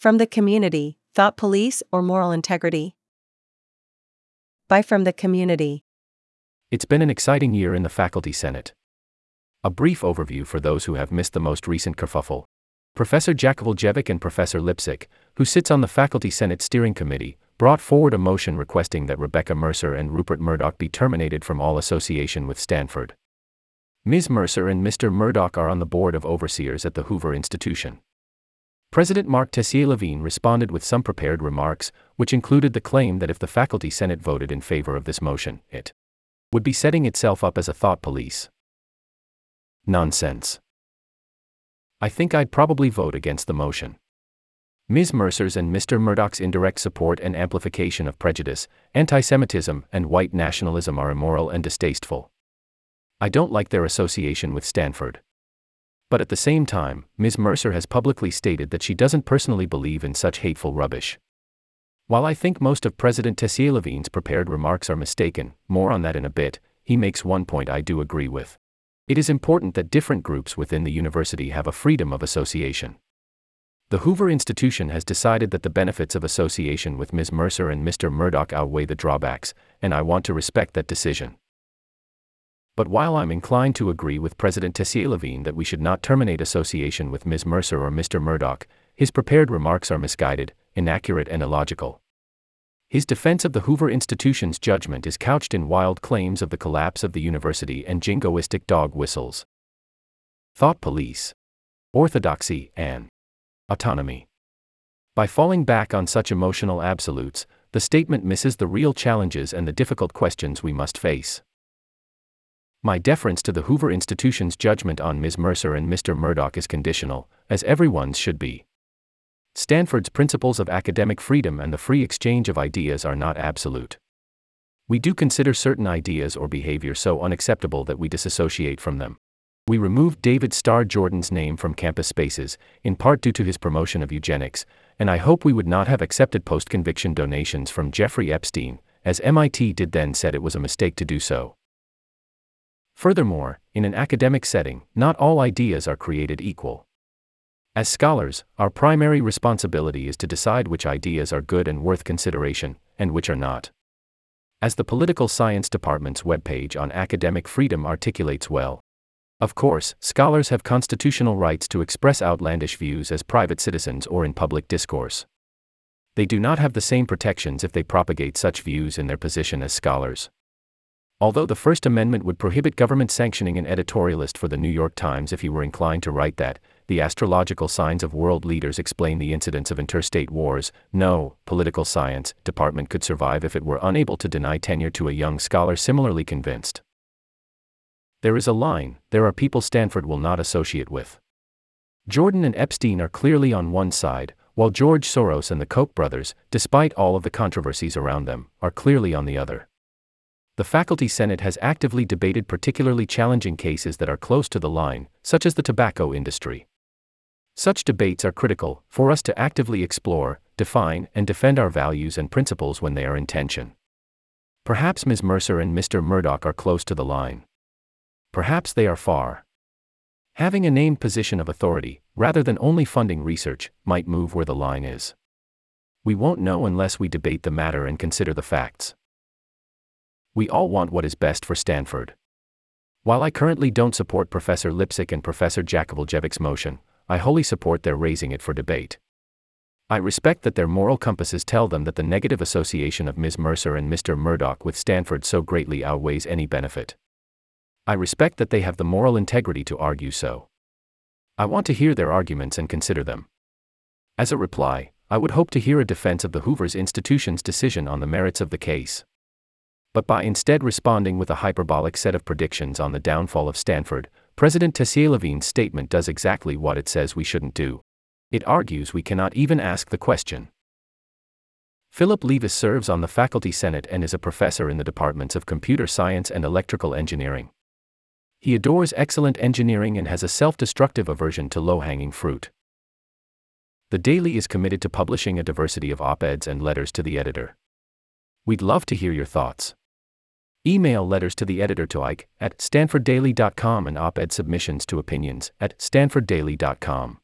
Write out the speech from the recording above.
From the community, thought police, or moral integrity? By From the Community. It's been an exciting year in the Faculty Senate. A brief overview for those who have missed the most recent kerfuffle. Professor Jakovljevic and Professor Lipsik, who sits on the Faculty Senate Steering Committee, brought forward a motion requesting that Rebekah Mercer and Rupert Murdoch be terminated from all association with Stanford. Ms. Mercer and Mr. Murdoch are on the board of overseers at the Hoover Institution. President Marc Tessier Lavigne responded with some prepared remarks, which included the claim that if the Faculty Senate voted in favor of this motion, it would be setting itself up as a thought police. Nonsense. I think I'd probably vote against the motion. Ms. Mercer's and Mr. Murdoch's indirect support and amplification of prejudice, anti Semitism, and white nationalism are immoral and distasteful. I don't like their association with Stanford. But at the same time, Ms. Mercer has publicly stated that she doesn't personally believe in such hateful rubbish. While I think most of President Tessier Lavigne's prepared remarks are mistaken, more on that in a bit, he makes one point I do agree with. It is important that different groups within the university have a freedom of association. The Hoover Institution has decided that the benefits of association with Ms. Mercer and Mr. Murdoch outweigh the drawbacks, and I want to respect that decision. But while I'm inclined to agree with President Tessier Lavigne that we should not terminate association with Ms. Mercer or Mr. Murdoch, his prepared remarks are misguided, inaccurate, and illogical. His defense of the Hoover Institution's judgment is couched in wild claims of the collapse of the university and jingoistic dog whistles. Thought police, orthodoxy, and autonomy. By falling back on such emotional absolutes, the statement misses the real challenges and the difficult questions we must face. My deference to the Hoover Institution's judgment on Ms. Mercer and Mr. Murdoch is conditional, as everyone's should be. Stanford's principles of academic freedom and the free exchange of ideas are not absolute. We do consider certain ideas or behavior so unacceptable that we disassociate from them. We removed David Starr Jordan's name from campus spaces, in part due to his promotion of eugenics, and I hope we would not have accepted post conviction donations from Jeffrey Epstein, as MIT did then said it was a mistake to do so. Furthermore, in an academic setting, not all ideas are created equal. As scholars, our primary responsibility is to decide which ideas are good and worth consideration, and which are not. As the Political Science Department's webpage on academic freedom articulates well, of course, scholars have constitutional rights to express outlandish views as private citizens or in public discourse. They do not have the same protections if they propagate such views in their position as scholars. Although the First Amendment would prohibit government sanctioning an editorialist for the New York Times if he were inclined to write that, the astrological signs of world leaders explain the incidents of interstate wars, no political science department could survive if it were unable to deny tenure to a young scholar similarly convinced. There is a line, there are people Stanford will not associate with. Jordan and Epstein are clearly on one side, while George Soros and the Koch brothers, despite all of the controversies around them, are clearly on the other. The Faculty Senate has actively debated particularly challenging cases that are close to the line, such as the tobacco industry. Such debates are critical for us to actively explore, define, and defend our values and principles when they are in tension. Perhaps Ms. Mercer and Mr. Murdoch are close to the line. Perhaps they are far. Having a named position of authority, rather than only funding research, might move where the line is. We won't know unless we debate the matter and consider the facts. We all want what is best for Stanford. While I currently don't support Professor Lipsik and Professor Jakovljevic's motion, I wholly support their raising it for debate. I respect that their moral compasses tell them that the negative association of Ms. Mercer and Mr. Murdoch with Stanford so greatly outweighs any benefit. I respect that they have the moral integrity to argue so. I want to hear their arguments and consider them. As a reply, I would hope to hear a defense of the Hoover's institution's decision on the merits of the case. But by instead responding with a hyperbolic set of predictions on the downfall of Stanford, President Tessier Lavigne's statement does exactly what it says we shouldn't do. It argues we cannot even ask the question. Philip Levis serves on the Faculty Senate and is a professor in the departments of Computer Science and Electrical Engineering. He adores excellent engineering and has a self destructive aversion to low hanging fruit. The Daily is committed to publishing a diversity of op eds and letters to the editor. We'd love to hear your thoughts. Email letters to the editor to Ike at stanforddaily.com and op ed submissions to opinions at stanforddaily.com.